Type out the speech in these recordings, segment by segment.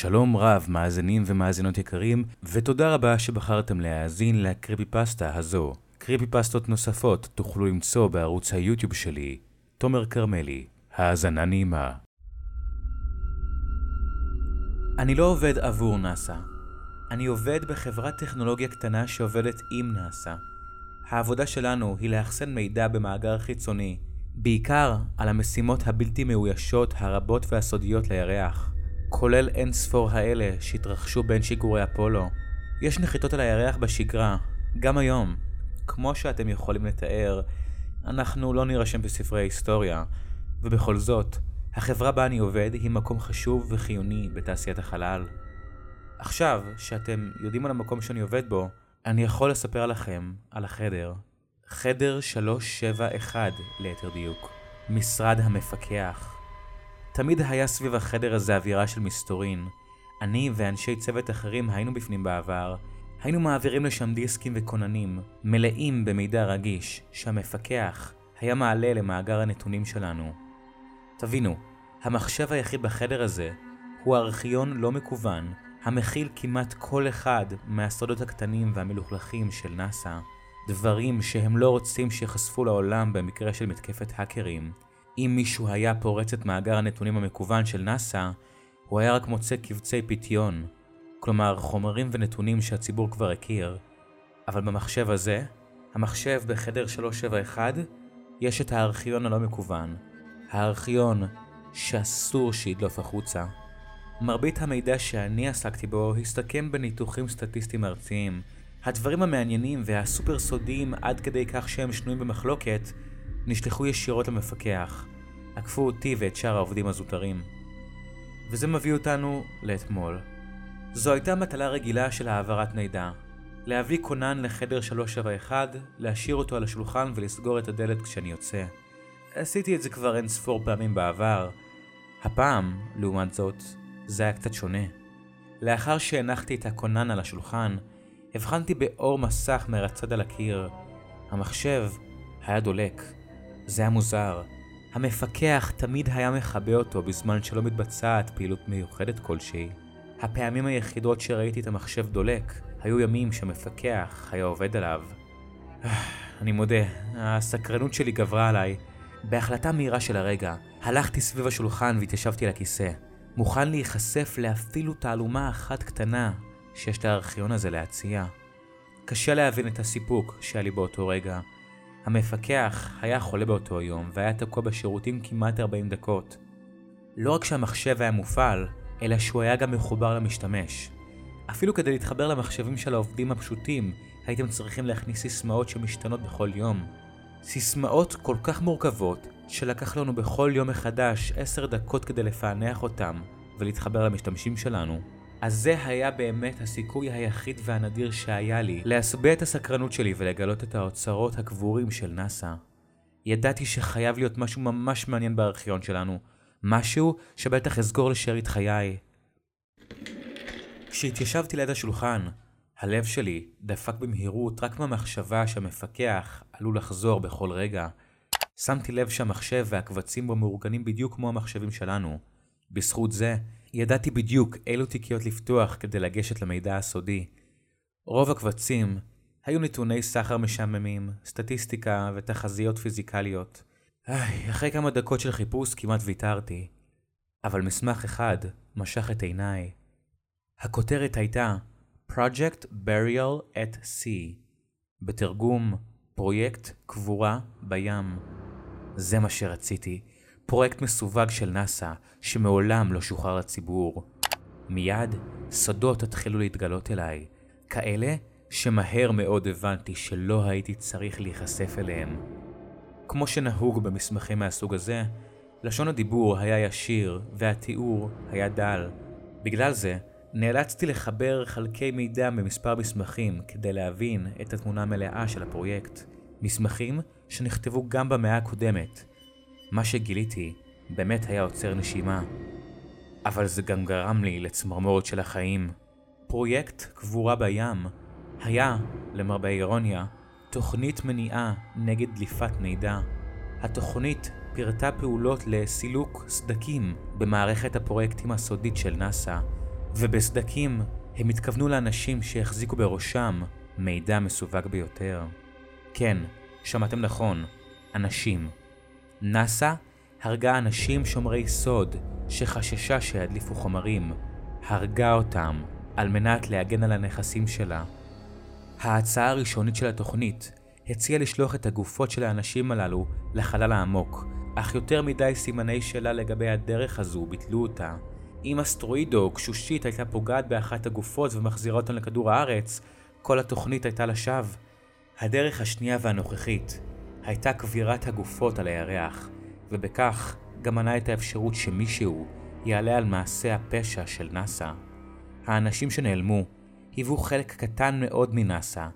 שלום רב, מאזינים ומאזינות יקרים, ותודה רבה שבחרתם להאזין לקריפי פסטה הזו. קריפי פסטות נוספות תוכלו למצוא בערוץ היוטיוב שלי, תומר כרמלי. האזנה נעימה. אני לא עובד עבור נאס"א. אני עובד בחברת טכנולוגיה קטנה שעובדת עם נאס"א. העבודה שלנו היא לאחסן מידע במאגר חיצוני, בעיקר על המשימות הבלתי מאוישות הרבות והסודיות לירח, כולל אין ספור האלה שהתרחשו בין שיגורי אפולו. יש נחיתות על הירח בשגרה, גם היום. כמו שאתם יכולים לתאר, אנחנו לא נירשם בספרי ההיסטוריה, ובכל זאת, החברה בה אני עובד היא מקום חשוב וחיוני בתעשיית החלל. עכשיו, שאתם יודעים על המקום שאני עובד בו, אני יכול לספר לכם על החדר. חדר 371 ליתר דיוק. משרד המפקח. תמיד היה סביב החדר הזה אווירה של מסתורין. אני ואנשי צוות אחרים היינו בפנים בעבר. היינו מעבירים לשם דיסקים וכוננים, מלאים במידע רגיש, שהמפקח היה מעלה למאגר הנתונים שלנו. תבינו, המחשב היחיד בחדר הזה הוא ארכיון לא מקוון, המכיל כמעט כל אחד מהסודות הקטנים והמלוכלכים של נאס"א, דברים שהם לא רוצים שיחשפו לעולם במקרה של מתקפת האקרים. אם מישהו היה פורץ את מאגר הנתונים המקוון של נאס"א, הוא היה רק מוצא קבצי פיתיון, כלומר חומרים ונתונים שהציבור כבר הכיר. אבל במחשב הזה, המחשב בחדר 371, יש את הארכיון הלא מקוון, הארכיון שאסור שידלוף החוצה. מרבית המידע שאני עסקתי בו הסתכם בניתוחים סטטיסטיים ארציים. הדברים המעניינים והסופר סודיים עד כדי כך שהם שנויים במחלוקת, נשלחו ישירות למפקח. עקפו אותי ואת שאר העובדים הזוטרים. וזה מביא אותנו לאתמול. זו הייתה מטלה רגילה של העברת מידע. להביא כונן לחדר 371, להשאיר אותו על השולחן ולסגור את הדלת כשאני יוצא. עשיתי את זה כבר אין ספור פעמים בעבר. הפעם, לעומת זאת, זה היה קצת שונה. לאחר שהנחתי את הכונן על השולחן, הבחנתי באור מסך מרצד על הקיר. המחשב היה דולק. זה היה מוזר. המפקח תמיד היה מכבה אותו בזמן שלא מתבצעת פעילות מיוחדת כלשהי. הפעמים היחידות שראיתי את המחשב דולק היו ימים שהמפקח היה עובד עליו. אני מודה, הסקרנות שלי גברה עליי. בהחלטה מהירה של הרגע, הלכתי סביב השולחן והתיישבתי על הכיסא. מוכן להיחשף לאפילו תעלומה אחת קטנה שיש לארכיון הזה להציע. קשה להבין את הסיפוק שהיה לי באותו רגע. המפקח היה חולה באותו יום והיה תקוע בשירותים כמעט 40 דקות. לא רק שהמחשב היה מופעל, אלא שהוא היה גם מחובר למשתמש. אפילו כדי להתחבר למחשבים של העובדים הפשוטים, הייתם צריכים להכניס סיסמאות שמשתנות בכל יום. סיסמאות כל כך מורכבות, שלקח לנו בכל יום מחדש עשר דקות כדי לפענח אותם ולהתחבר למשתמשים שלנו. אז זה היה באמת הסיכוי היחיד והנדיר שהיה לי להשביע את הסקרנות שלי ולגלות את האוצרות הקבורים של נאס"א. ידעתי שחייב להיות משהו ממש מעניין בארכיון שלנו, משהו שבטח אסגור לשארית חיי. כשהתיישבתי ליד השולחן, הלב שלי דפק במהירות רק מהמחשבה שהמפקח עלול לחזור בכל רגע. שמתי לב שהמחשב והקבצים בו מאורגנים בדיוק כמו המחשבים שלנו. בזכות זה, ידעתי בדיוק אילו תיקיות לפתוח כדי לגשת למידע הסודי. רוב הקבצים היו נתוני סחר משעממים, סטטיסטיקה ותחזיות פיזיקליות. איי, אחרי כמה דקות של חיפוש כמעט ויתרתי. אבל מסמך אחד משך את עיניי. הכותרת הייתה Project Burial at Sea, בתרגום פרויקט קבורה בים. זה מה שרציתי, פרויקט מסווג של נאס"א שמעולם לא שוחרר לציבור. מיד סודות התחילו להתגלות אליי, כאלה שמהר מאוד הבנתי שלא הייתי צריך להיחשף אליהם. כמו שנהוג במסמכים מהסוג הזה, לשון הדיבור היה ישיר והתיאור היה דל. בגלל זה, נאלצתי לחבר חלקי מידע במספר מסמכים כדי להבין את התמונה המלאה של הפרויקט. מסמכים שנכתבו גם במאה הקודמת. מה שגיליתי באמת היה עוצר נשימה. אבל זה גם גרם לי לצמרמורת של החיים. פרויקט קבורה בים היה, למרבה האירוניה, תוכנית מניעה נגד דליפת מידע. התוכנית פירטה פעולות לסילוק סדקים במערכת הפרויקטים הסודית של נאס"א. ובסדקים הם התכוונו לאנשים שהחזיקו בראשם מידע מסווג ביותר. כן, שמעתם נכון, אנשים. נאס"א הרגה אנשים שומרי סוד שחששה שידליפו חומרים. הרגה אותם על מנת להגן על הנכסים שלה. ההצעה הראשונית של התוכנית הציעה לשלוח את הגופות של האנשים הללו לחלל העמוק, אך יותר מדי סימני שאלה לגבי הדרך הזו ביטלו אותה. אם אסטרואיד או גשושית הייתה פוגעת באחת הגופות ומחזירה אותן לכדור הארץ, כל התוכנית הייתה לשווא. הדרך השנייה והנוכחית הייתה קבירת הגופות על הירח, ובכך גם מנע את האפשרות שמישהו יעלה על מעשה הפשע של נאס"א. האנשים שנעלמו היוו חלק קטן מאוד מנאס"א,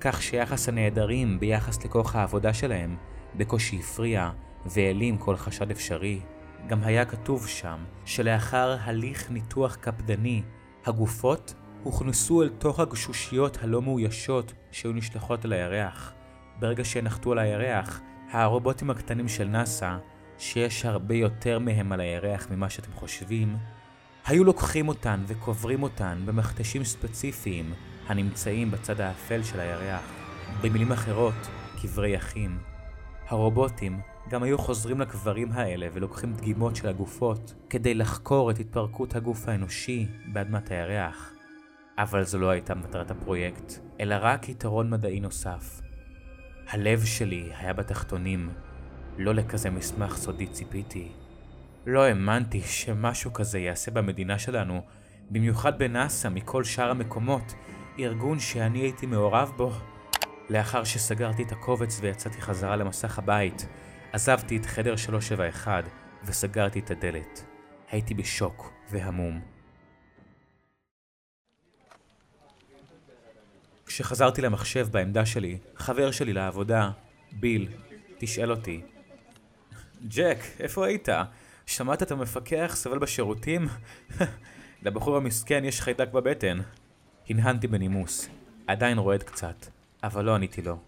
כך שיחס הנעדרים ביחס לכוח העבודה שלהם בקושי הפריע והעלים כל חשד אפשרי. גם היה כתוב שם שלאחר הליך ניתוח קפדני, הגופות הוכנסו אל תוך הגשושיות הלא מאוישות שהיו נשלחות אל הירח. ברגע שנחתו על הירח, הרובוטים הקטנים של נאס"א, שיש הרבה יותר מהם על הירח ממה שאתם חושבים, היו לוקחים אותן וקוברים אותן במכתשים ספציפיים הנמצאים בצד האפל של הירח. במילים אחרות, קברי אחים. הרובוטים גם היו חוזרים לקברים האלה ולוקחים דגימות של הגופות כדי לחקור את התפרקות הגוף האנושי באדמת הירח. אבל זו לא הייתה מטרת הפרויקט, אלא רק יתרון מדעי נוסף. הלב שלי היה בתחתונים, לא לכזה מסמך סודי ציפיתי. לא האמנתי שמשהו כזה יעשה במדינה שלנו, במיוחד בנאסא מכל שאר המקומות, ארגון שאני הייתי מעורב בו. לאחר שסגרתי את הקובץ ויצאתי חזרה למסך הבית, עזבתי את חדר 371 וסגרתי את הדלת. הייתי בשוק והמום. כשחזרתי למחשב בעמדה שלי, חבר שלי לעבודה, ביל, תשאל אותי. ג'ק, איפה היית? שמעת את המפקח סובל בשירותים? לבחור המסכן יש חיידק בבטן. הנהנתי בנימוס, עדיין רועד קצת, אבל לא עניתי לו.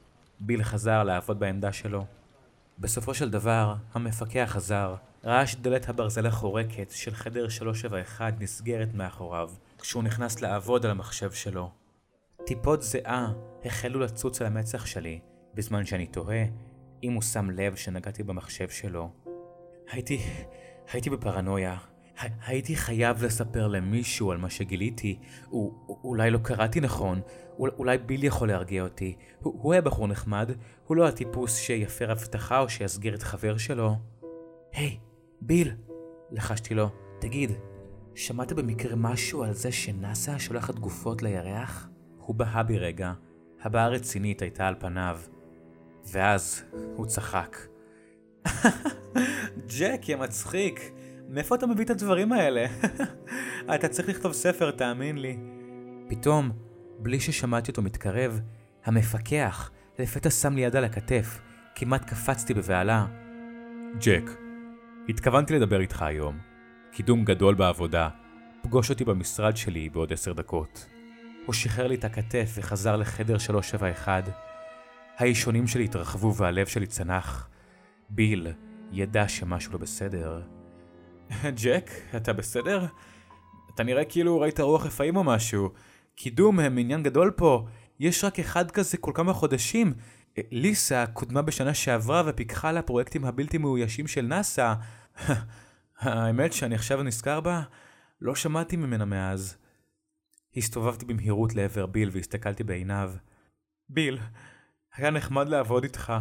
ביל חזר לעבוד בעמדה שלו. בסופו של דבר, המפקח חזר, ראה שדלת הברזל החורקת של חדר 371 נסגרת מאחוריו, כשהוא נכנס לעבוד על המחשב שלו. טיפות זיעה החלו לצוץ על המצח שלי, בזמן שאני תוהה אם הוא שם לב שנגעתי במחשב שלו. הייתי... הייתי בפרנויה. הייתי חייב לספר למישהו על מה שגיליתי. הוא, אולי לא קראתי נכון, אולי ביל יכול להרגיע אותי. הוא, הוא היה בחור נחמד, הוא לא הטיפוס שיפר הבטחה או שיסגיר את חבר שלו. היי, hey, ביל! לחשתי לו, תגיד, שמעת במקרה משהו על זה שנאסא שולחת גופות לירח? הוא בהה בי רגע, הבעה רצינית הייתה על פניו. ואז הוא צחק. ג'ק, יא מצחיק. מאיפה אתה מביא את הדברים האלה? אתה צריך לכתוב ספר, תאמין לי. פתאום, בלי ששמעתי אותו מתקרב, המפקח לפתע שם לי יד על הכתף. כמעט קפצתי בבהלה. ג'ק, התכוונתי לדבר איתך היום. קידום גדול בעבודה. פגוש אותי במשרד שלי בעוד עשר דקות. הוא שחרר לי את הכתף וחזר לחדר 371. האישונים שלי התרחבו והלב שלי צנח. ביל ידע שמשהו לא בסדר. ג'ק, אתה בסדר? אתה נראה כאילו ראית רוח רפאים או משהו. קידום הם עניין גדול פה. יש רק אחד כזה כל כמה חודשים. ליסה קודמה בשנה שעברה ופיקחה על הפרויקטים הבלתי מאוישים של נאסא. האמת שאני עכשיו נזכר בה, לא שמעתי ממנה מאז. הסתובבתי במהירות לעבר ביל והסתכלתי בעיניו. ביל, היה נחמד לעבוד איתך.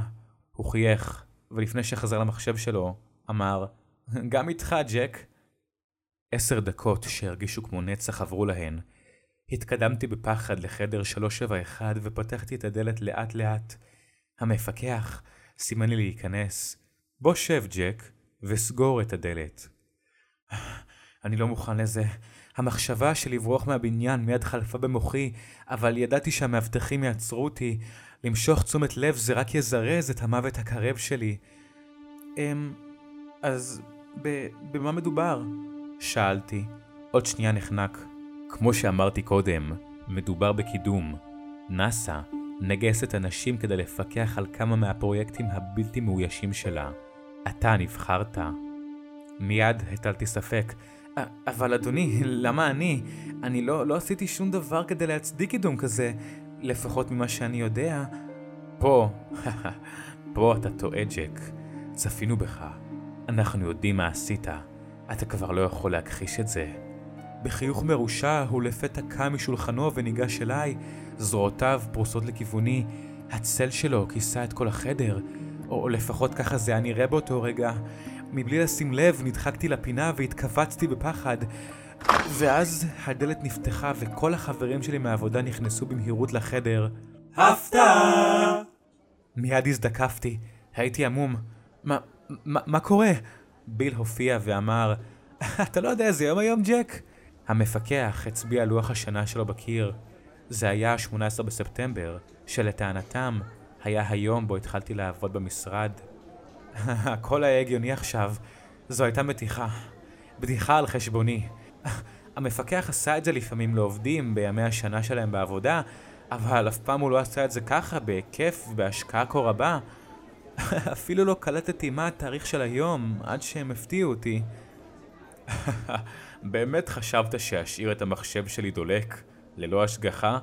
הוא חייך, ולפני שחזר למחשב שלו, אמר, גם איתך, ג'ק. עשר דקות שהרגישו כמו נצח עברו להן. התקדמתי בפחד לחדר 371 ופתחתי את הדלת לאט לאט. המפקח סימן לי להיכנס. בוא שב, ג'ק, וסגור את הדלת. אני לא מוכן לזה. המחשבה של לברוח מהבניין מיד חלפה במוחי, אבל ידעתי שהמאבטחים יעצרו אותי. למשוך תשומת לב זה רק יזרז את המוות הקרב שלי. אמ... אז... ב... במה מדובר? שאלתי. עוד שנייה נחנק. כמו שאמרתי קודם, מדובר בקידום. נאס"א נגייסת אנשים כדי לפקח על כמה מהפרויקטים הבלתי מאוישים שלה. אתה נבחרת. מיד הטלתי ספק, אבל אדוני, למה אני? אני לא, לא עשיתי שום דבר כדי להצדיק קידום כזה, לפחות ממה שאני יודע. פה, פה אתה טועה, ג'ק. צפינו בך. אנחנו יודעים מה עשית. אתה כבר לא יכול להכחיש את זה. בחיוך מרושע הוא לפתע קם משולחנו וניגש אליי, זרועותיו פרוסות לכיווני. הצל שלו כיסה את כל החדר, או לפחות ככה זה היה נראה באותו רגע. מבלי לשים לב, נדחקתי לפינה והתכווצתי בפחד. ואז הדלת נפתחה וכל החברים שלי מהעבודה נכנסו במהירות לחדר. הפתעה! מיד הזדקפתי, הייתי עמום. מה, מה, מה קורה? ביל הופיע ואמר, אתה לא יודע איזה יום היום, ג'ק? המפקח הצביע לוח השנה שלו בקיר. זה היה ה-18 בספטמבר, שלטענתם היה היום בו התחלתי לעבוד במשרד. הכל היה הגיוני עכשיו. זו הייתה מתיחה. בדיחה על חשבוני. המפקח עשה את זה לפעמים לעובדים בימי השנה שלהם בעבודה, אבל אף פעם הוא לא עשה את זה ככה, בהיקף ובהשקעה כה רבה. אפילו לא קלטתי מה התאריך של היום, עד שהם הפתיעו אותי. באמת חשבת שאשאיר את המחשב שלי דולק, ללא השגחה?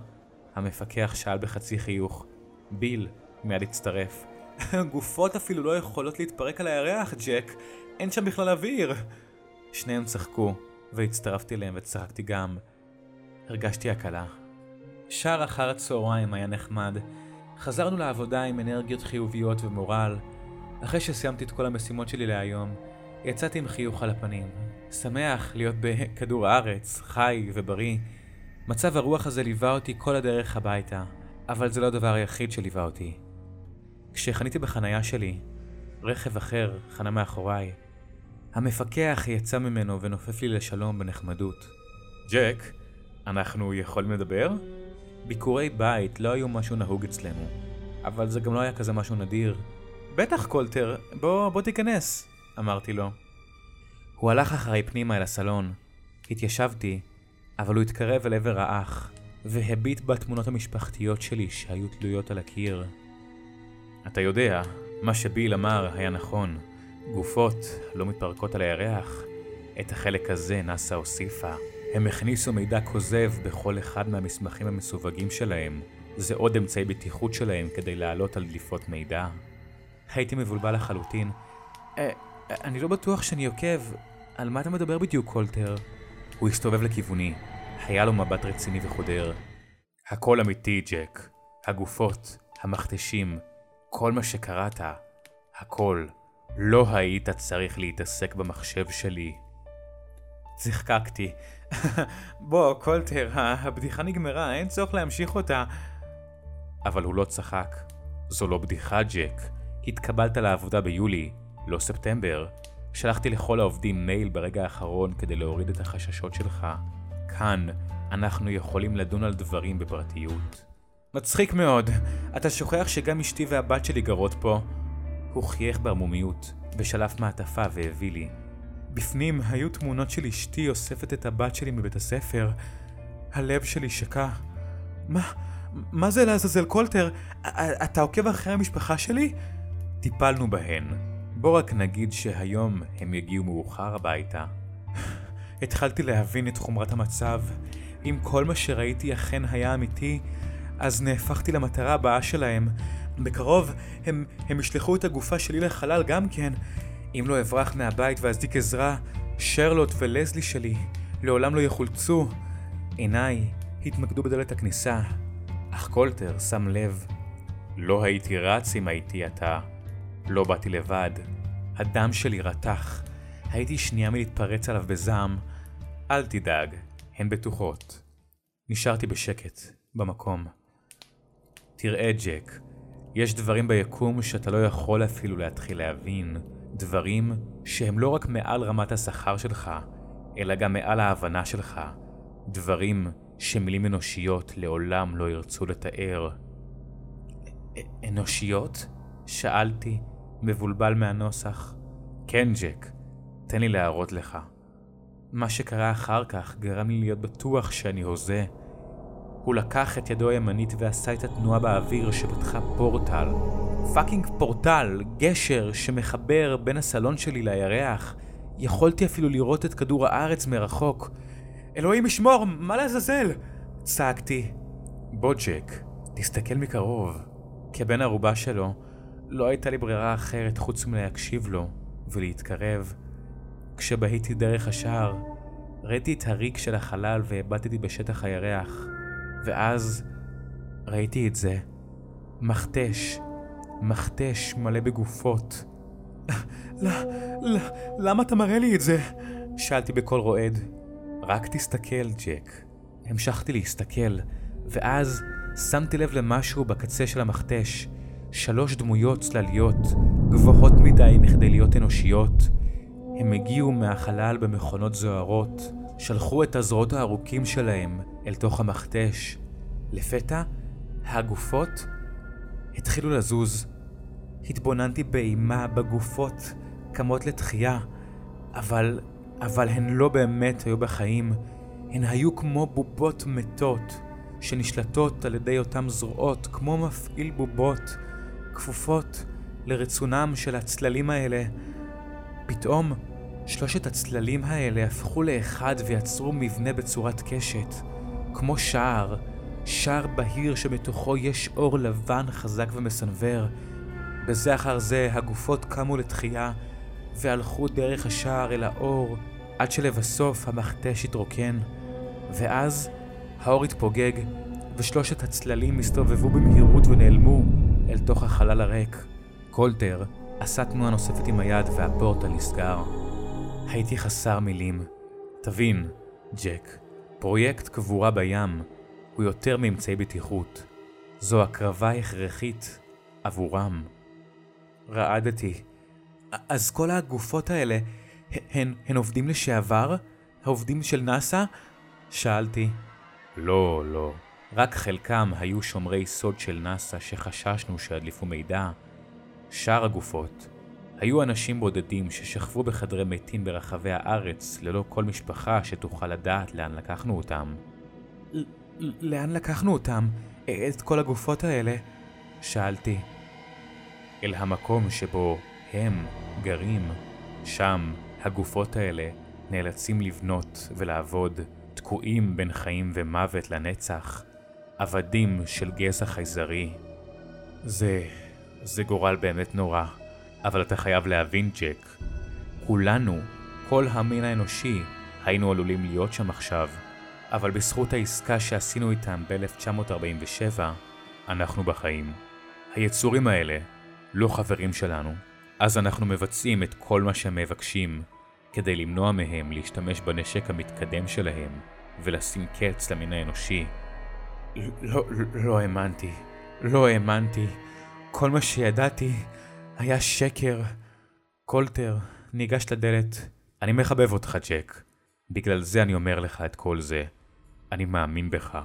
המפקח שאל בחצי חיוך. ביל מיד הצטרף. גופות אפילו לא יכולות להתפרק על הירח, ג'ק. אין שם בכלל אוויר. שניהם צחקו, והצטרפתי אליהם וצחקתי גם. הרגשתי הקלה. שער אחר הצהריים היה נחמד. חזרנו לעבודה עם אנרגיות חיוביות ומורל. אחרי שסיימתי את כל המשימות שלי להיום, יצאתי עם חיוך על הפנים. שמח להיות בכדור הארץ, חי ובריא. מצב הרוח הזה ליווה אותי כל הדרך הביתה, אבל זה לא הדבר היחיד שליווה אותי. כשחניתי בחנייה שלי, רכב אחר חנה מאחוריי. המפקח יצא ממנו ונופף לי לשלום בנחמדות. ג'ק, אנחנו יכולים לדבר? ביקורי בית לא היו משהו נהוג אצלנו, אבל זה גם לא היה כזה משהו נדיר. בטח, קולטר, בוא, בוא תיכנס, אמרתי לו. הוא הלך אחריי פנימה אל הסלון. התיישבתי, אבל הוא התקרב אל עבר האח, והביט בתמונות המשפחתיות שלי שהיו תלויות על הקיר. אתה יודע, מה שביל אמר היה נכון. גופות לא מתפרקות על הירח. את החלק הזה נאסא הוסיפה. הם הכניסו מידע כוזב בכל אחד מהמסמכים המסווגים שלהם. זה עוד אמצעי בטיחות שלהם כדי לעלות על דליפות מידע. הייתי מבולבל לחלוטין. אה, אני לא בטוח שאני עוקב. על מה אתה מדבר בדיוק, קולטר? הוא הסתובב לכיווני. היה לו מבט רציני וחודר. הכל אמיתי, ג'ק. הגופות, המכתשים, כל מה שקראת, הכל. לא היית צריך להתעסק במחשב שלי. צחקקתי. בוא, קולטר, הבדיחה נגמרה, אין צורך להמשיך אותה. אבל הוא לא צחק. זו לא בדיחה, ג'ק. התקבלת לעבודה ביולי, לא ספטמבר. שלחתי לכל העובדים מייל ברגע האחרון כדי להוריד את החששות שלך. כאן אנחנו יכולים לדון על דברים בפרטיות. מצחיק מאוד. אתה שוכח שגם אשתי והבת שלי גרות פה. הוא חייך בערמומיות, ושלף מעטפה והביא לי. בפנים היו תמונות של אשתי אוספת את הבת שלי מבית הספר. הלב שלי שקע. מה? מה זה לעזאזל קולטר? אתה עוקב אחרי המשפחה שלי? טיפלנו בהן. בוא רק נגיד שהיום הם יגיעו מאוחר הביתה. התחלתי להבין את חומרת המצב. אם כל מה שראיתי אכן היה אמיתי, אז נהפכתי למטרה הבאה שלהם. בקרוב הם, הם ישלחו את הגופה שלי לחלל גם כן. אם לא אברח מהבית ואזעיק עזרה, שרלוט ולזלי שלי לעולם לא יחולצו. עיניי התמקדו בדלת הכניסה, אך קולטר שם לב. לא הייתי רץ אם הייתי אתה. לא באתי לבד. הדם שלי רתח. הייתי שנייה מלהתפרץ עליו בזעם. אל תדאג, הן בטוחות. נשארתי בשקט, במקום. תראה, ג'ק, יש דברים ביקום שאתה לא יכול אפילו להתחיל להבין. דברים שהם לא רק מעל רמת השכר שלך, אלא גם מעל ההבנה שלך. דברים שמילים אנושיות לעולם לא ירצו לתאר. אנושיות? שאלתי, מבולבל מהנוסח. כן, ג'ק, תן לי להראות לך. מה שקרה אחר כך גרם לי להיות בטוח שאני הוזה. הוא לקח את ידו הימנית ועשה את התנועה באוויר שפתחה פורטל. fucking פורטל, גשר שמחבר בין הסלון שלי לירח. יכולתי אפילו לראות את כדור הארץ מרחוק. אלוהים ישמור, מה לעזאזל? צעקתי. בוא ג'ק, תסתכל מקרוב. כבן ערובה שלו, לא הייתה לי ברירה אחרת חוץ מלהקשיב לו ולהתקרב. כשבהיתי דרך השער, ראיתי את הריק של החלל והבטתי בשטח הירח, ואז ראיתי את זה. מכתש, מכתש מלא בגופות. לא, לא, למה אתה מראה לי את זה? שאלתי בקול רועד. רק תסתכל, ג'ק. המשכתי להסתכל, ואז שמתי לב למשהו בקצה של המכתש. שלוש דמויות צלליות, גבוהות מדי מכדי להיות אנושיות. הם הגיעו מהחלל במכונות זוהרות, שלחו את הזרועות הארוכים שלהם אל תוך המכתש. לפתע, הגופות התחילו לזוז. התבוננתי באימה בגופות קמות לתחייה, אבל, אבל הן לא באמת היו בחיים. הן היו כמו בובות מתות, שנשלטות על ידי אותן זרועות, כמו מפעיל בובות, כפופות לרצונם של הצללים האלה. פתאום, שלושת הצללים האלה הפכו לאחד ויצרו מבנה בצורת קשת, כמו שער, שער בהיר שמתוכו יש אור לבן חזק ומסנוור. בזה אחר זה הגופות קמו לתחייה והלכו דרך השער אל האור, עד שלבסוף המכתש התרוקן. ואז האור התפוגג, ושלושת הצללים הסתובבו במהירות ונעלמו אל תוך החלל הריק. קולטר עשה תנועה נוספת עם היד והפורטל נסגר. הייתי חסר מילים. תבין, ג'ק, פרויקט קבורה בים הוא יותר מאמצעי בטיחות. זו הקרבה הכרחית עבורם. רעדתי. אז כל הגופות האלה, הן, הן עובדים לשעבר? העובדים של נאסא? שאלתי. לא, לא. רק חלקם היו שומרי סוד של נאסא שחששנו שידליפו מידע. שאר הגופות היו אנשים בודדים ששכבו בחדרי מתים ברחבי הארץ ללא כל משפחה שתוכל לדעת לאן לקחנו אותם. לאן לקחנו אותם? את כל הגופות האלה? שאלתי. אל המקום שבו הם גרים. שם הגופות האלה נאלצים לבנות ולעבוד, תקועים בין חיים ומוות לנצח, עבדים של גזע חייזרי. זה... זה גורל באמת נורא, אבל אתה חייב להבין, ג'ק, כולנו, כל המין האנושי, היינו עלולים להיות שם עכשיו, אבל בזכות העסקה שעשינו איתם ב-1947, אנחנו בחיים. היצורים האלה לא חברים שלנו, אז אנחנו מבצעים את כל מה שהם מבקשים כדי למנוע מהם להשתמש בנשק המתקדם שלהם ולשים קץ למין האנושי. לא, לא, לא האמנתי. לא האמנתי. כל מה שידעתי היה שקר. קולטר ניגש לדלת. אני מחבב אותך, ג'ק. בגלל זה אני אומר לך את כל זה. אני מאמין בך.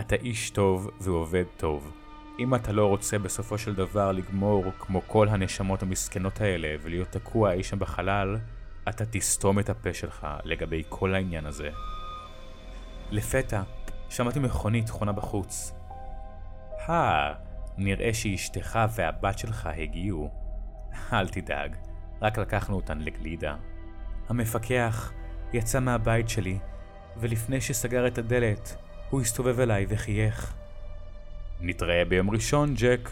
אתה איש טוב ועובד טוב. אם אתה לא רוצה בסופו של דבר לגמור כמו כל הנשמות המסכנות האלה ולהיות תקוע אי שם בחלל, אתה תסתום את הפה שלך לגבי כל העניין הזה. לפתע, שמעתי מכונית חונה בחוץ. הא, נראה שאשתך והבת שלך הגיעו. אל תדאג, רק לקחנו אותן לגלידה. המפקח יצא מהבית שלי, ולפני שסגר את הדלת, הוא הסתובב אליי וחייך. נתראה ביום ראשון, ג'ק.